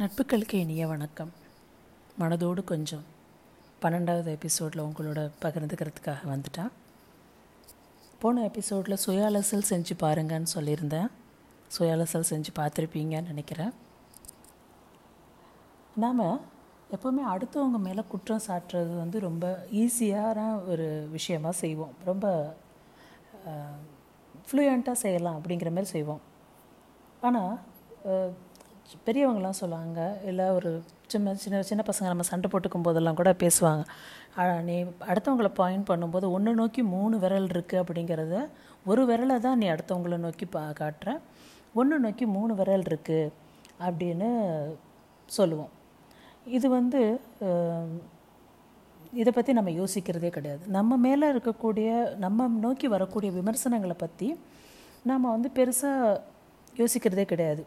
நட்புகளுக்கு இனிய வணக்கம். மனதோடு கொஞ்சம் பன்னெண்டாவது எபிசோடில் உங்களோட பகிர்ந்துக்கிறதுக்காக வந்துட்டேன் போன எபிசோடில் சுய அலசல் செஞ்சு பாருங்கன்னு சொல்லியிருந்தேன். சுய அலசல் செஞ்சு பார்த்துருப்பீங்கன்னு நினைக்கிறேன். நாம் எப்போவுமே அடுத்தவங்க மேலே குற்றம் சாட்டுறது வந்து ரொம்ப ஈஸியான ஒரு விஷயமாக செய்வோம். ரொம்ப ஃப்ளூயண்ட்டாக செய்யலாம் அப்படிங்கிற மாதிரி செய்வோம். ஆனால் பெரியவங்களாம் சொல்லுவாங்க இல்லை ஒரு சின்ன சின்ன சின்ன பசங்க நம்ம சண்டை போட்டுக்கும் போதெல்லாம் கூட பேசுவாங்க. நீ அடுத்தவங்களை பாயிண்ட் பண்ணும்போது ஒன்று நோக்கி மூணு விரல் இருக்குது அப்படிங்கிறத ஒரு விரலை தான் நீ அடுத்தவங்கள நோக்கி பா காட்டுற. ஒன்று நோக்கி மூணு விரல் இருக்குது அப்படின்னு சொல்லுவோம். இது வந்து இதை பற்றி நம்ம யோசிக்கிறதே கிடையாது. நம்ம மேலே இருக்கக்கூடிய நம்ம நோக்கி வரக்கூடிய விமர்சனங்களை பற்றி நாம் வந்து பெருசாக யோசிக்கிறதே கிடையாது.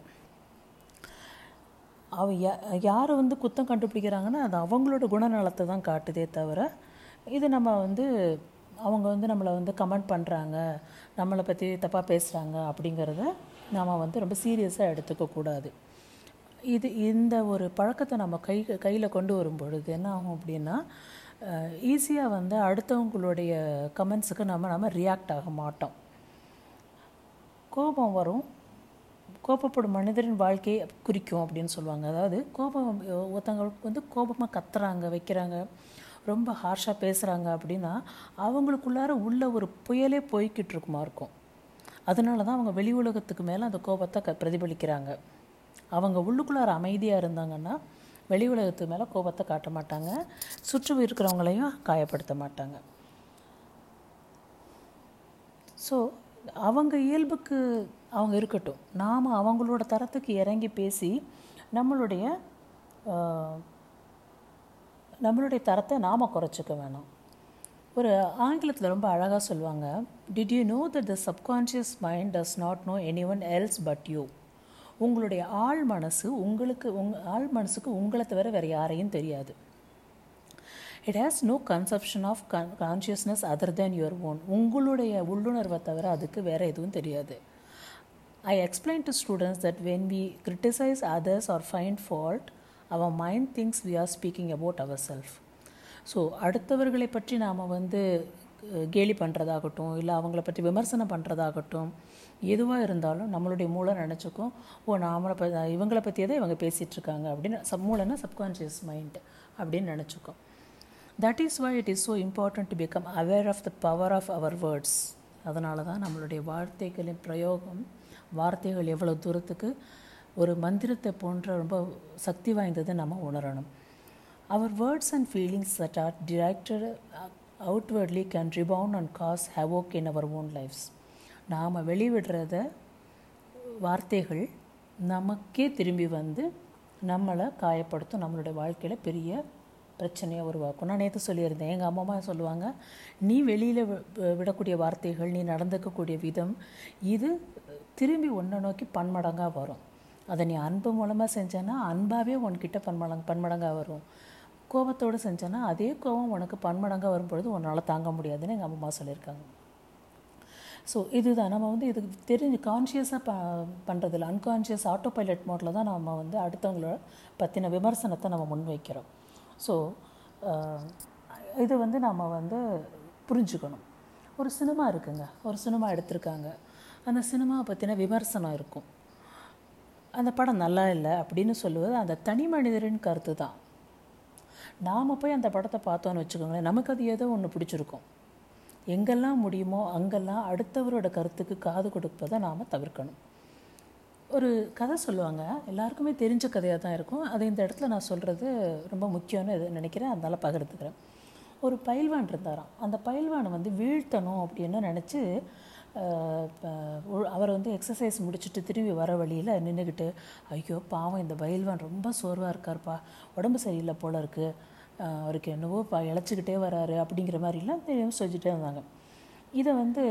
அவ யா யார் வந்து குத்தம் கண்டுபிடிக்கிறாங்கன்னா அது அவங்களோட குணநலத்தை தான் காட்டுதே தவிர இது நம்ம வந்து அவங்க வந்து நம்மளை வந்து கமெண்ட் பண்ணுறாங்க நம்மளை பற்றி தப்பாக பேசுகிறாங்க அப்படிங்கிறத நாம் வந்து ரொம்ப சீரியஸாக எடுத்துக்கக்கூடாது இது இந்த ஒரு பழக்கத்தை நம்ம கை கையில் கொண்டு வரும் பொழுது என்ன ஆகும் அப்படின்னா ஈஸியாக வந்து அடுத்தவங்களுடைய கமெண்ட்ஸுக்கு நம்ம நம்ம ரியாக்ட் ஆக மாட்டோம். கோபம் வரும் கோபப்படும் மனிதரின் வாழ்க்கையை குறிக்கும் அப்படின்னு சொல்லுவாங்க. அதாவது கோபம் ஒருத்தவங்களுக்கு வந்து கோபமாக கத்துறாங்க வைக்கிறாங்க ரொம்ப ஹார்ஷாக பேசுகிறாங்க அப்படின்னா அவங்களுக்குள்ளார உள்ள ஒரு புயலே போய்கிட்டு இருக்குமா இருக்கும். அதனால தான் அவங்க வெளி உலகத்துக்கு மேலே அந்த கோபத்தை க பிரதிபலிக்கிறாங்க. அவங்க உள்ளுக்குள்ளார அமைதியாக இருந்தாங்கன்னா வெளி உலகத்துக்கு மேலே கோபத்தை காட்ட மாட்டாங்க. சுற்று இருக்கிறவங்களையும் காயப்படுத்த மாட்டாங்க. ஸோ அவங்க இயல்புக்கு அவங்க இருக்கட்டும். நாம் அவங்களோட தரத்துக்கு இறங்கி பேசி நம்மளுடைய நம்மளுடைய தரத்தை நாம் குறைச்சிக்க வேணாம். ஒரு ஆங்கிலத்தில் ரொம்ப அழகாக சொல்லுவாங்க did you know that the subconscious mind does not know anyone else but you உங்களுடைய ஆள் மனசு உங்களுக்கு உங் ஆள் மனசுக்கு உங்களை தவிர வேறு யாரையும் தெரியாது. It has no conception of con consciousness other than your own உங்களுடைய உள்ளுணர்வை தவிர அதுக்கு வேறு எதுவும் தெரியாது. I explain to students that when we criticize others or find fault our mind things we are speaking about our self so அடுத்தவர்களை பற்றி நாம் வந்து கேலி பண்ணுறதாகட்டும் இல்லை அவங்கள பற்றி விமர்சனம் பண்ணுறதாகட்டும் எதுவாக இருந்தாலும் நம்மளுடைய மூளை நினச்சிக்கும் ஓ நாமளை ப இவங்களை பற்றியே தான் இவங்க பேசிகிட்ருக்காங்க அப்படின்னு சப் மூளைனா சப்கான்ஷியஸ் மைண்ட் அப்படின்னு நினச்சிக்கும். That is why it is so important to become aware of the power of our words அதனால தான் நம்மளுடைய வார்த்தைகளின் பிரயோகம் வார்த்தைகள் எவ்வளோ தூரத்துக்கு ஒரு மந்திரத்தை போன்ற ரொம்ப சக்தி வாய்ந்ததை நம்ம உணரணும். Our words and feelings that are directed outwardly can rebound and cause havoc in our own lives நாம் வெளிவிடுறத வார்த்தைகள் நமக்கே திரும்பி வந்து நம்மளை காயப்படுத்தும் நம்மளுடைய வாழ்க்கையில் பெரிய பிரச்சனையை உருவாக்கும். நான் நேற்று சொல்லியிருந்தேன் எங்கள் அம்மா சொல்லுவாங்க நீ வெளியில் விடக்கூடிய வார்த்தைகள் நீ நடந்துக்கக்கூடிய விதம் இது திரும்பி ஒன்றை நோக்கி பன்மடங்காக வரும். அதை நீ அன்பு மூலமாக செஞ்சேன்னா அன்பாகவே உன்கிட்ட பன்மடங்கு பன்மடங்காக வரும். கோபத்தோடு செஞ்சேன்னா அதே கோபம் உனக்கு பன்மடங்காக வரும்பொழுது உன்னால் தாங்க முடியாதுன்னு எங்கள் அம்மா சொல்லியிருக்காங்க. ஸோ இதுதான். நம்ம வந்து இதுக்கு தெரிஞ்சு கான்ஷியஸாக ப பண்ணுறதில்ல அன்கான்ஷியஸ் ஆட்டோ பைலட் மோட்டில் தான் நம்ம வந்து அடுத்தவங்களோட பற்றின விமர்சனத்தை நம்ம முன்வைக்கிறோம். ஸோ uh, இது வந்து நாம் வந்து புரிஞ்சுக்கணும். ஒரு சினிமா இருக்குங்க. ஒரு சினிமா எடுத்திருக்காங்க. அந்த சினிமாவை பற்றின விமர்சனம் இருக்கும். அந்த படம் நல்லா இல்லை அப்படின்னு சொல்லுவது அந்த தனி மனிதரின் கருத்து தான். நாம் போய் அந்த படத்தை பார்த்தோன்னு வச்சுக்கோங்களேன் நமக்கு அது ஏதோ ஒன்று பிடிச்சிருக்கும். எங்கெல்லாம் முடியுமோ அங்கெல்லாம் அடுத்தவரோட கருத்துக்கு காது கொடுப்பதை நாம் தவிர்க்கணும். ஒரு கதை சொல்லுவாங்க. எல்லாருக்குமே தெரிஞ்ச கதையாக தான் இருக்கும். அதை இந்த இடத்துல நான் சொல்கிறது ரொம்ப முக்கியம்னு இது நினைக்கிறேன். அதனால் பகிர்ந்துக்கிறேன். ஒரு பயில்வான் இருந்தாராம். அந்த பயில்வானை வந்து வீழ்த்தணும் அப்படின்னு நினச்சி அவர் வந்து எக்ஸசைஸ் முடிச்சுட்டு திரும்பி வர வழியில் நின்றுக்கிட்டு ஐயோ பாவம் இந்த பயில்வான் ரொம்ப சோர்வாக இருக்கார்ப்பா. உடம்பு சரியில்லை போல இருக்குது அவருக்கு என்னவோ பா இழைச்சிக்கிட்டே வராரு. அப்படிங்கிற மாதிரிலாம் தெரியும் சொல்லிகிட்டே இருந்தாங்க. இதை வந்து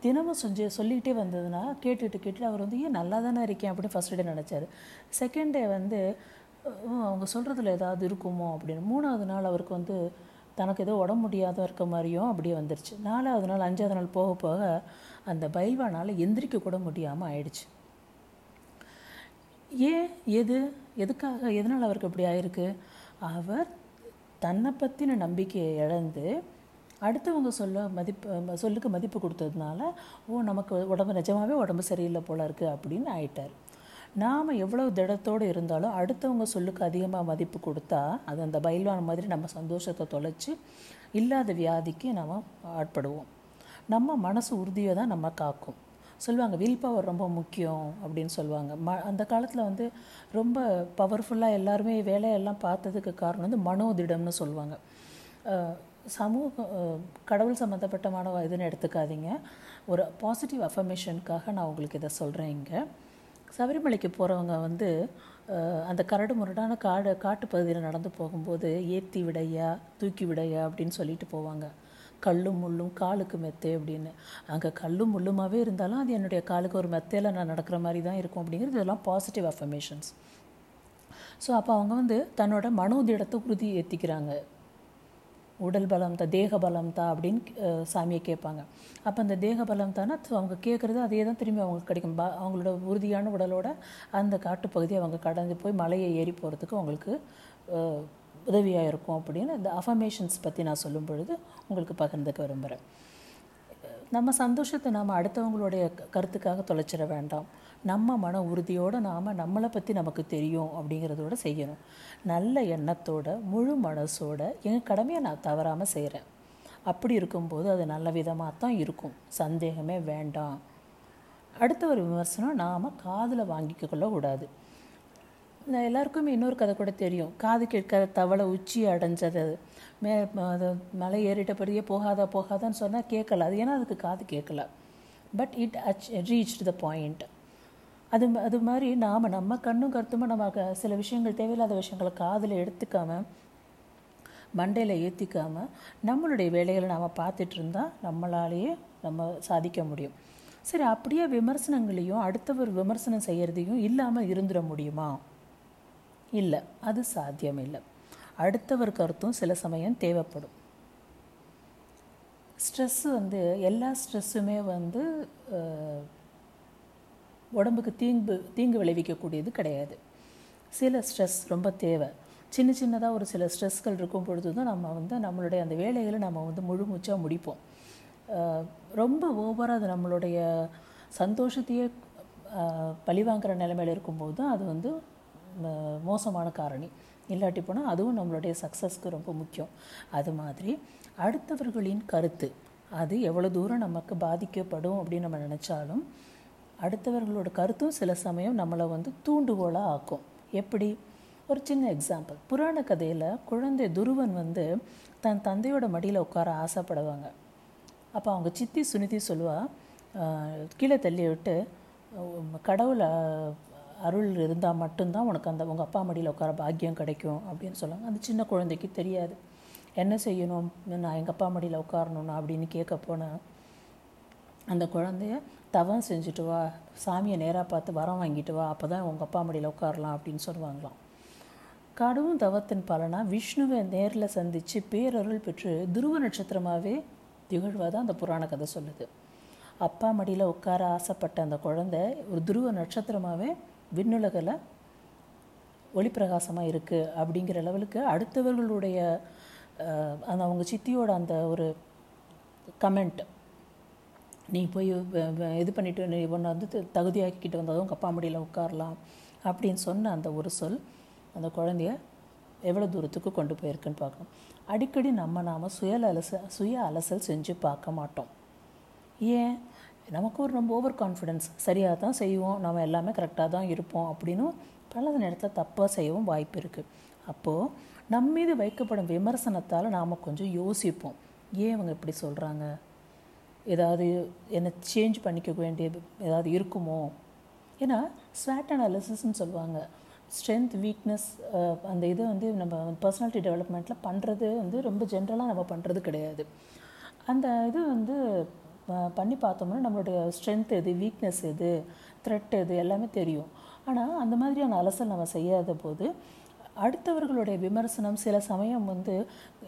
தினமும் செஞ்சு சொல்லிக்கிட்டே வந்ததுன்னா கேட்டுட்டு கேட்டுட்டு அவர் வந்து ஏன் நல்லா தானே இருக்கேன்? அப்படின்னு ஃபஸ்ட் டே நினச்சார். செகண்ட் டே வந்து அவங்க சொல்கிறதுல ஏதாவது இருக்குமோ? அப்படின்னு. மூணாவது நாள் அவருக்கு வந்து தனக்கு ஏதோ உடம்பு முடியாத இருக்க மாதிரியும் அப்படியே வந்துருச்சு. நாலாவது நாள் அஞ்சாவது நாள் போக போக அந்த பைல்வானால் எந்திரிக்க கூட முடியாமல் ஆயிடுச்சு. ஏன்? எது? எதுக்காக? எதனால் அவருக்கு அப்படி ஆயிருக்கு? அவர் தன்னை பற்றின நம்பிக்கையை இழந்து அடுத்தவங்க சொல்ல மதிப்பு சொல்லுக்கு மதிப்பு கொடுத்ததுனால ஓ நமக்கு உடம்பு நிஜமாவே உடம்பு சரியில்லை போல இருக்குது அப்படின்னு ஆயிட்டார். நாம் எவ்வளோ திடத்தோடு இருந்தாலும் அடுத்தவங்க சொல்லுக்கு அதிகமாக மதிப்பு கொடுத்தா அது அந்த பயில்வான் மாதிரி நம்ம சந்தோஷத்தை தொலைச்சி இல்லாத வியாதிக்கு நம்ம ஆட்படுவோம். நம்ம மனசு உறுதியை தான் நம்ம காக்கும். சொல்லுவாங்க வில் பவர் ரொம்ப முக்கியம் அப்படின்னு சொல்லுவாங்க. ம அந்த காலத்தில் வந்து ரொம்ப பவர்ஃபுல்லாக எல்லாருமே வேலையெல்லாம் பார்த்ததுக்கு காரணம் வந்து மனோதிடம்னு சொல்லுவாங்க. சமூக கடவுள் சம்மந்தப்பட்டமான இதுன்னு எடுத்துக்காதீங்க. ஒரு பாசிட்டிவ் அஃபர்மேஷனுக்காக நான் உங்களுக்கு இதை சொல்கிறேன் இங்கே. சபரிமலைக்கு போகிறவங்க வந்து அந்த கரடு முரடான காடு காட்டு பகுதியில் நடந்து போகும்போது ஏற்றி விடையா தூக்கி விடையா அப்படின்னு சொல்லிட்டு போவாங்க. கல்லும் முள்ளும் காலுக்கு மெத்தை அப்படின்னு. அங்கே கல்லும் முள்ளுமாவே இருந்தாலும் அது என்னுடைய காலுக்கு ஒரு மெத்தையில் நான் நடக்கிற மாதிரி தான் இருக்கும் அப்படிங்கிறது இதெல்லாம் பாசிட்டிவ் அஃபர்மேஷன்ஸ் ஸோ அப்போ அவங்க வந்து தன்னோட மனோதிடத்தை உறுதி ஏற்றிக்கிறாங்க உடல் பலம் தான் தேக பலம் தான் அப்படின்னு சாமியை கேட்பாங்க. அப்போ அந்த தேக பலம் தானே அவங்க கேட்குறது அதே தான் திரும்பி அவங்களுக்கு கிடைக்கும். பா அவங்களோட உறுதியான உடலோட அந்த காட்டுப்பகுதியை அவங்க கடந்து போய் மலையை ஏறி போகிறதுக்கு அவங்களுக்கு உதவியாக இருக்கும் அப்படின்னு இந்த அஃபர்மேஷன்ஸ் பற்றி நான் சொல்லும் பொழுது உங்களுக்கு பகிர்ந்துக்க விரும்புகிறேன் நம்ம சந்தோஷத்தை நாம் அடுத்தவங்களுடைய கருத்துக்காக தொலைச்சிட வேண்டாம். நம்ம மன உறுதியோடு நாம் நம்மளை பற்றி நமக்கு தெரியும் அப்படிங்கிறதோட செய்யணும். நல்ல எண்ணத்தோட முழு மனசோட என் கடமையை நான் தவறாமல் செய்கிறேன் அப்படி இருக்கும்போது அது நல்ல விதமாக தான் இருக்கும். சந்தேகமே வேண்டாம். அடுத்த ஒரு விமர்சனம் நாம் காதில் வாங்கிக்க கொள்ளக்கூடாது எல்லாருக்குமே இன்னொரு கதை கூட தெரியும். காது கேட்காத தவளை உச்சி அடைஞ்சது. அது. மே அது மலை ஏறிட்ட பிறகு போகாதா போகாதான்னு சொன்னால் கேட்கல. அது ஏன்னா அதுக்கு காது கேட்கல. பட் இட் அச் ரீச் த பாயிண்ட் அது அது மாதிரி நாம் நம்ம கண்ணும் கருத்துமாக நம்ம சில விஷயங்கள் தேவையில்லாத விஷயங்களை காதில் எடுத்துக்காம மண்டையில் ஏற்றிக்காமல் நம்மளுடைய வேலைகளை நாம் பார்த்துட்டு இருந்தால் நம்மளாலேயே நம்ம சாதிக்க முடியும். சரி அப்படியே விமர்சனங்களையும் அடுத்தவர் விமர்சனம் செய்கிறதையும் இல்லாமல் இருந்துட முடியுமா? இல்லை அது சாத்தியம் இல்லை அடுத்தவர் கருத்தும் சில சமயம் தேவைப்படும். ஸ்ட்ரெஸ் வந்து எல்லா ஸ்ட்ரெஸ்ஸுமே வந்து உடம்புக்கு தீங்கு தீங்கு விளைவிக்கக்கூடியது கிடையாது. சில ஸ்ட்ரெஸ் ரொம்ப தேவை. சின்ன சின்னதாக ஒரு சில ஸ்ட்ரெஸ்கள் இருக்கும் பொழுது தான் நம்ம வந்து நம்மளுடைய அந்த வேலைகளை நம்ம வந்து முழு மூச்சாக முடிப்போம் ரொம்ப ஓவராக அது நம்மளுடைய சந்தோஷத்தையே பழிவாங்கிற நிலைமையில் இருக்கும்போது அது வந்து மோசமான காரணி. இல்லாட்டி போனால் அதுவும் நம்மளுடைய சக்ஸஸ்க்கு ரொம்ப முக்கியம். அது மாதிரி அடுத்தவர்களின் கருத்து அது எவ்வளோ தூரம் நமக்கு பாதிக்கப்படும் அப்படின்னு நம்ம நினச்சாலும் அடுத்தவர்களோட கருத்தும் சில சமயம் நம்மளை வந்து தூண்டுகோலாக ஆக்கும். எப்படி? ஒரு சின்ன எக்ஸாம்பிள் புராண கதையில் குழந்தை துருவன் வந்து தன் தந்தையோட மடியில் உட்கார ஆசைப்படுவாங்க. அப்போ அவங்க சித்தி சுனிதி சொல்லுவா கீழே தள்ளி விட்டு கடவுளை அருள் இருந்தால் மட்டும்தான் உனக்கு அந்த உங்கள் அப்பா மடியில் உட்கார பாக்கியம் கிடைக்கும் அப்படின்னு சொல்லுவாங்க. அந்த சின்ன குழந்தைக்கு தெரியாது. என்ன செய்யணும்? நான் எங்கள் அப்பா மடியில் உட்காரணும்னா அப்படின்னு கேட்க போனால் அந்த குழந்தைய தவம் செஞ்சுட்டு வா சாமியை நேராக பார்த்து வரம் வாங்கிட்டு வா அப்போ தான் உங்கள் அப்பா மடியில் உட்காரலாம் அப்படின்னு சொல்லுவாங்களாம். கடும் தவத்தின் பலனாக விஷ்ணுவை நேரில் சந்தித்து பேரருள் பெற்று துருவ நட்சத்திரமாகவே திகழ்வதாக அந்த புராண கதை சொல்லுது. அப்பா மடியில் உட்கார ஆசைப்பட்ட அந்த குழந்தை ஒரு துருவ நட்சத்திரமாகவே விண்ணுலகில் ஒளிப்பிரகாசமாக இருக்குது அப்படிங்கிற லெவலுக்கு அடுத்தவர்களுடைய அந்த அவங்க சித்தியோட அந்த ஒரு கமெண்ட் நீ போய் இது பண்ணிட்டு நீ ஒன்று வந்து த- தகுதியாக்கிட்டு வந்ததும் கப்பாமடியில் உட்காரலாம் அப்படின்னு சொன்ன அந்த ஒரு சொல் அந்த குழந்தைய எவ்வளோ தூரத்துக்கு கொண்டு போயிருக்குன்னு பார்க்கணும். அடிக்கடி நம்ம நாம் சுய அலச சுய அலசல் செஞ்சு பார்க்க மாட்டோம். ஏன்? நமக்கு ஒரு ரொம்ப ஓவர் கான்ஃபிடென்ஸ் சரியாக தான் செய்வோம். நம்ம எல்லாமே கரெக்டாக தான் இருப்போம் அப்படின்னு பல நேரத்தில் தப்பாக செய்யவும் வாய்ப்பு இருக்குது அப்போது நம்ம மீது வைக்கப்படும் விமர்சனத்தால் நாம் கொஞ்சம் யோசிப்போம். ஏன் இவங்க இப்படி சொல்கிறாங்க ஏதாவது என்ன சேஞ்ச் பண்ணிக்க வேண்டியது ஏதாவது இருக்குமோ? ஏன்னா ஸ்வாட் அனாலிசிஸ்ன்னு சொல்லுவாங்க. ஸ்ட்ரென்த் வீக்னஸ் அந்த இதை வந்து நம்ம பர்சனாலிட்டி டெவலப்மெண்ட்டில் பண்ணுறது வந்து ரொம்ப ஜென்ரலாக நம்ம பண்ணுறது கிடையாது. அந்த இது வந்து பண்ணி பார்த்தோம்னா நம்மளுடைய ஸ்ட்ரென்த் எது வீக்னஸ் எது த்ரெட் எது எல்லாமே தெரியும். ஆனால் அந்த மாதிரியான அலசல் நம்ம செய்யாத போது அடுத்தவர்களுடைய விமர்சனம் சில சமயம் வந்து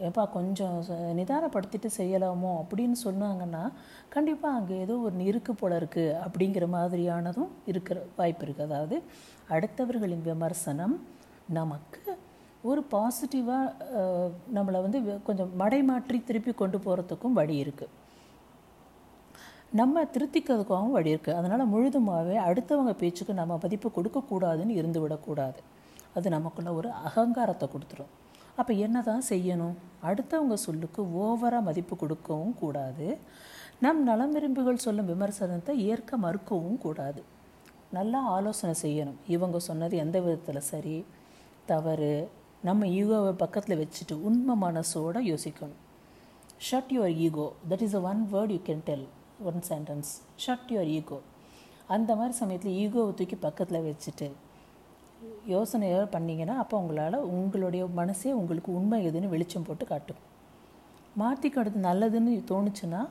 எப்பா கொஞ்சம் நிதானப்படுத்திட்டு செய்யலாமோ? அப்படின்னு சொன்னாங்கன்னா கண்டிப்பாக அங்கே ஏதோ ஒரு இருக்கு போல இருக்குது அப்படிங்கிற மாதிரியானதும் இருக்கிற வாய்ப்பு இருக்குது அதாவது அடுத்தவர்களின் விமர்சனம் நமக்கு ஒரு பாசிட்டிவாக நம்மளை வந்து வெ- கொஞ்சம் மடைமாற்றி திருப்பி கொண்டு போகிறதுக்கும் வழி இருக்குது நம்ம திருத்திக்கிறதுக்காகவும் வழி இருக்குது அதனால் முழுதுமாகவே அடுத்தவங்க பேச்சுக்கு நம்ம மதிப்பு கொடுக்கக்கூடாதுன்னு இருந்து விடக்கூடாது. அது நமக்குள்ள ஒரு அகங்காரத்தை கொடுத்துரும். அப்போ என்ன தான் செய்யணும்? அடுத்தவங்க சொல்லுக்கு ஓவராக மதிப்பு கொடுக்கவும் கூடாது. நம் நலம் விரும்புகள் சொல்லும் விமர்சனத்தை ஏற்க மறுக்கவும் கூடாது. நல்லா ஆலோசனை செய்யணும். இவங்க சொன்னது எந்த விதத்தில் சரி? தவறு. நம்ம ஈகோவை பக்கத்தில் வச்சுட்டு உண்மை மனசோட யோசிக்கணும். Shut your ego that is a one word you can tell one sentence shut your ego அந்த மாதிரி சமயத்தில் ஈகோவை தூக்கி பக்கத்தில் வச்சுட்டு யோசனையோ பண்ணிங்கன்னா அப்போ உங்களால் உங்களுடைய மனசே உங்களுக்கு உண்மை எதுன்னு வெளிச்சம் போட்டு காட்டும். மாற்றிக்கிறது நல்லதுன்னு தோணுச்சுன்னா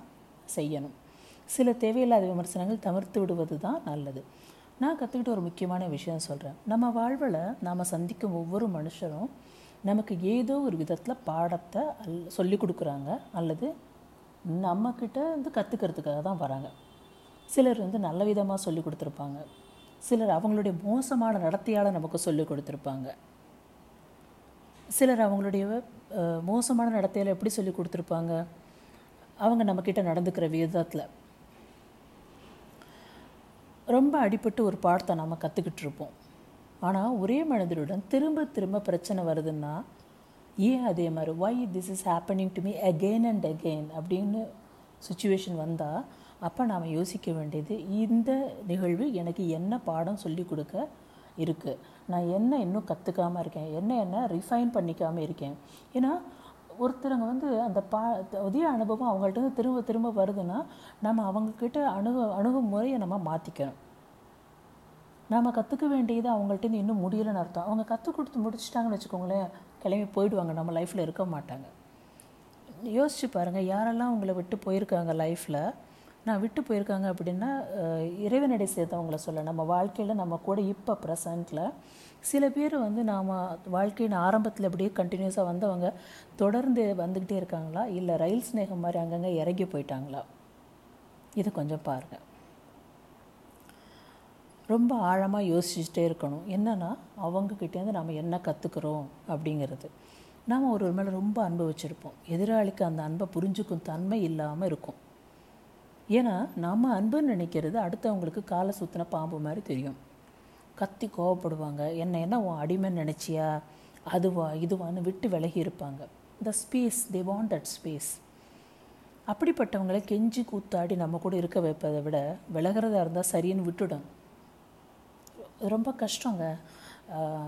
செய்யணும். சில தேவையில்லாத விமர்சனங்கள் தவிர்த்து விடுவது தான் நல்லது. நான் கற்றுக்கிட்ட ஒரு முக்கியமான விஷயம் சொல்கிறேன் நம்ம வாழ்வில் நாம் சந்திக்கும் ஒவ்வொரு மனுஷரும் நமக்கு ஏதோ ஒரு விதத்தில் பாடத்தை அல் சொல்லி கொடுக்குறாங்க அல்லது நம்மக்கிட்ட வந்து கற்றுக்கிறதுக்காக தான் வராங்க. சிலர் வந்து நல்ல விதமாக சொல்லி கொடுத்துருப்பாங்க. சிலர் அவங்களுடைய மோசமான நடத்தையால் நமக்கு சொல்லி கொடுத்துருப்பாங்க. சிலர் அவங்களுடைய மோசமான நடத்தையில் எப்படி சொல்லி கொடுத்துருப்பாங்க? அவங்க நம்மக்கிட்ட நடந்துக்கிற விதத்தில். ரொம்ப அடிபட்டு ஒரு பாடத்தை நாம் கற்றுக்கிட்டு இருப்போம் ஆனால் ஒரே மனிதருடன் திரும்ப திரும்ப பிரச்சனை வருதுன்னா ஏன் அதே மாதிரி? Why this is happening to me again and again அப்படின்னு சுச்சுவேஷன் வந்தால் அப்போ நாம் யோசிக்க வேண்டியது இந்த நிகழ்வு எனக்கு என்ன பாடம் சொல்லி கொடுக்க இருக்குது நான் என்ன இன்னும் கற்றுக்காமல் இருக்கேன்? என்ன என்ன ரிஃபைன் பண்ணிக்காமல் இருக்கேன்? ஏன்னா ஒருத்தருங்க வந்து அந்த பா அதே அனுபவம் அவங்கள்ட்ட இருந்து திரும்ப திரும்ப வருதுன்னா நம்ம அவங்கக்கிட்ட அணுகு அணுகுமுறையை நம்ம மாற்றிக்கணும் நாம் கற்றுக்க வேண்டியது அவங்கள்ட்ட இன்னும் முடியலைன்னு அர்த்தம். அவங்க கற்றுக் கொடுத்து முடிச்சிட்டாங்கன்னு வச்சுக்கோங்களேன். கிளம்பி போயிடுவாங்க. நம்ம லைஃப்பில் இருக்க மாட்டாங்க. யோசிச்சு பாருங்கள் யாரெல்லாம் உங்களை விட்டு போயிருக்காங்க லைஃப்பில் நான் விட்டு போயிருக்காங்க அப்படின்னா இறைவனடை சேர்த்தவங்கள சொல்ல நம்ம வாழ்க்கையில் நம்ம கூட இப்போ ப்ரெசண்ட்டில் சில பேர் வந்து நாம் வாழ்க்கையின் ஆரம்பத்தில் அப்படியே கண்டினியூஸாக வந்தவங்க தொடர்ந்து வந்துக்கிட்டே இருக்காங்களா? இல்லை ரயில் ஸ்நேகம் மாதிரி அங்கங்கே இறங்கி போயிட்டாங்களா? இது கொஞ்சம் பாருங்கள் ரொம்ப ஆழமாக யோசிச்சுட்டே இருக்கணும். என்னன்னா அவங்கக்கிட்டேருந்து நம்ம என்ன கற்றுக்குறோம் அப்படிங்கிறது. நாம் ஒரு மேலே ரொம்ப அன்பு வச்சுருப்போம். எதிராளிக்கு அந்த அன்பை புரிஞ்சுக்கும் தன்மை இல்லாமல் இருக்கும். ஏன்னா நாம் அன்புன்னு நினைக்கிறது அடுத்தவங்களுக்கு காலை சுற்றின பாம்பு மாதிரி தெரியும். கத்தி கோவப்படுவாங்க. என்ன என்ன உன் அடிமைன்னு நினச்சியா? அதுவா இதுவான்னு விட்டு விலகி இருப்பாங்க. The space they want that space அப்படிப்பட்டவங்களை கெஞ்சி கூத்தாடி நம்ம கூட இருக்க வைப்பதை விட விலகிறதா இருந்தால் சரின்னு விட்டுடும். ரொம்ப கஷ்டங்க.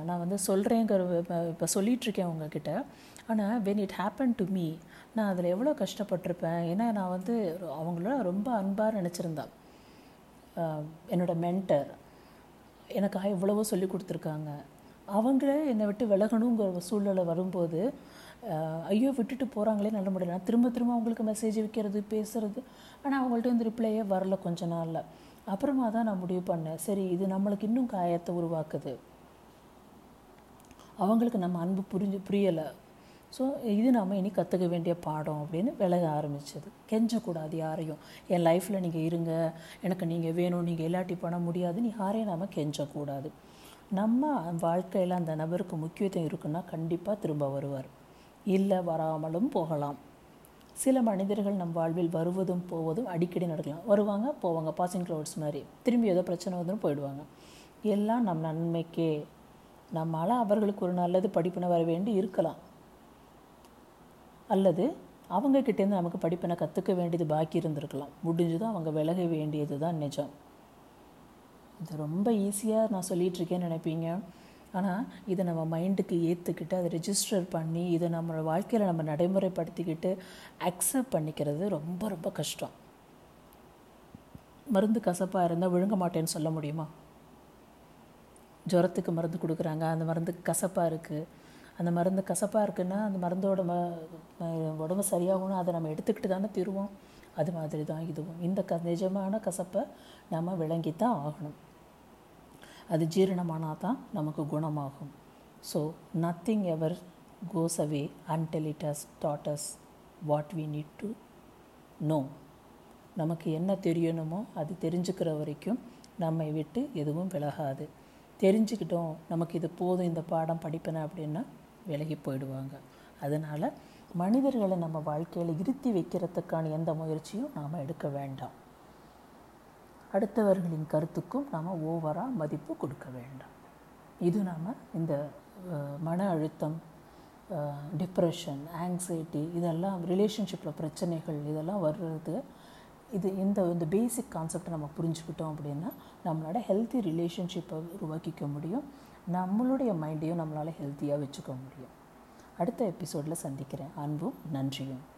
நான் வந்து சொல்கிறேங்கிற இப்போ சொல்லிகிட்ருக்கேன் உங்ககிட்ட. ஆனால் when it happen to me நான் அதில் எவ்வளோ கஷ்டப்பட்டிருப்பேன்? ஏன்னா நான் வந்து அவங்கள ரொம்ப அன்பாக நினச்சிருந்தேன் என்னோட மென்டர் எனக்காக எவ்வளவோ சொல்லி கொடுத்துருக்காங்க. அவங்களே என்னை விட்டு விலகணுங்கிற ஒரு சூழ்நிலை வரும்போது ஐயோ விட்டுட்டு போகிறாங்களே நல்ல முடியல நான் திரும்ப திரும்ப அவங்களுக்கு மெசேஜ் வைக்கிறது பேசுகிறது ஆனால் அவங்கள்ட்ட வந்து ரிப்ளையே வரல கொஞ்ச நாளில். அப்புறமா தான் நான் முடிவு பண்ணேன். சரி இது நம்மளுக்கு இன்னும் காயத்தை உருவாக்குது. அவங்களுக்கு நம்ம அன்பு புரிஞ்சு புரியலை. ஸோ இது நாம் இனி கற்றுக்க வேண்டிய பாடம் அப்படின்னு விலக ஆரம்பித்தது கெஞ்சக்கூடாது யாரையும். என் லைஃப்பில் நீங்கள் இருங்க. எனக்கு நீங்கள் வேணும். நீங்கள் இல்லாட்டி பண்ண முடியாதுன்னு யாரையும் நாம் கெஞ்சக்கூடாது. நம்ம வாழ்க்கையில் அந்த நபருக்கு முக்கியத்துவம் இருக்குன்னா கண்டிப்பாக திரும்ப வருவார். இல்லை வராமலும் போகலாம். சில மனிதர்கள் நம் வாழ்வில் வருவதும் போவதும் அடிக்கடி நடக்கலாம். வருவாங்க போவாங்க. பாசிங் க்ளவுட்ஸ் மாதிரி. திரும்பி ஏதோ பிரச்சனை வந்துடும் போயிடுவாங்க. எல்லாம் நம் நன்மைக்கே. நம்மால் அவர்களுக்கு ஒரு நல்லது படிப்பினை வர வேண்டி இருக்கலாம். அல்லது அவங்கக்கிட்டேருந்து நமக்கு படிப்பினை கற்றுக்க வேண்டியது பாக்கி இருந்திருக்கலாம். முடிஞ்சதும் அவங்க விலக வேண்டியது தான் நிஜம். இது ரொம்ப ஈஸியாக நான் சொல்லிகிட்ருக்கேன்னு நினைப்பீங்க. ஆனால் இதை நம்ம மைண்டுக்கு ஏற்றுக்கிட்டு அதை ரிஜிஸ்டர் பண்ணி இதை நம்ம வாழ்க்கையில் நம்ம நடைமுறைப்படுத்திக்கிட்டு அக்செப்ட் பண்ணிக்கிறது ரொம்ப ரொம்ப கஷ்டம். மருந்து கசப்பாக இருந்தால் விழுங்க மாட்டேன்னு சொல்ல முடியுமா? ஜுரத்துக்கு மருந்து கொடுக்குறாங்க அந்த மருந்து கசப்பாக இருக்குது அந்த மருந்து கசப்பாக இருக்குன்னா அந்த மருந்தோட ம உடம்பு சரியாகணும் அதை நம்ம எடுத்துக்கிட்டு தானே தீருவோம். அது மாதிரி தான் இதுவும். இந்த க நிஜமான கசப்பை நம்ம விளங்கி தான் ஆகணும். அது ஜீரணமானால் தான் நமக்கு குணமாகும். So nothing ever goes away until it has taught us what we need to know நமக்கு என்ன தெரியணுமோ அது தெரிஞ்சுக்கிற வரைக்கும் நம்மை விட்டு எதுவும் விலகாது. தெரிஞ்சுக்கிட்டோம் நமக்கு இது போதும் இந்த பாடம் படிப்பேன் அப்படின்னா விலகி போயிடுவாங்க. அதனால் மனிதர்களை நம்ம வாழ்க்கையில் இருத்தி வைக்கிறதுக்கான எந்த முயற்சியும் நாம் எடுக்க வேண்டாம். அடுத்தவர்களின் கருத்துக்கும் நாம் ஓவராக மதிப்பு கொடுக்க வேண்டாம். இது நாம் இந்த மன அழுத்தம் டிப்ரெஷன் ஆங்ஸைட்டி இதெல்லாம் ரிலேஷன்ஷிப்பில் பிரச்சனைகள் இதெல்லாம் வர்றது இது இந்த இந்த பேசிக் கான்செப்டை நம்ம புரிஞ்சுக்கிட்டோம் அப்படின்னா நம்மளோட ஹெல்த்தி ரிலேஷன்ஷிப்பை உருவாக்கிக்க முடியும். நம்மளுடைய மைண்டையும் நம்மளால் ஹெல்த்தியாக வச்சுக்க முடியும். அடுத்த எபிசோடில் சந்திக்கிறேன். அன்பும் நன்றியும்.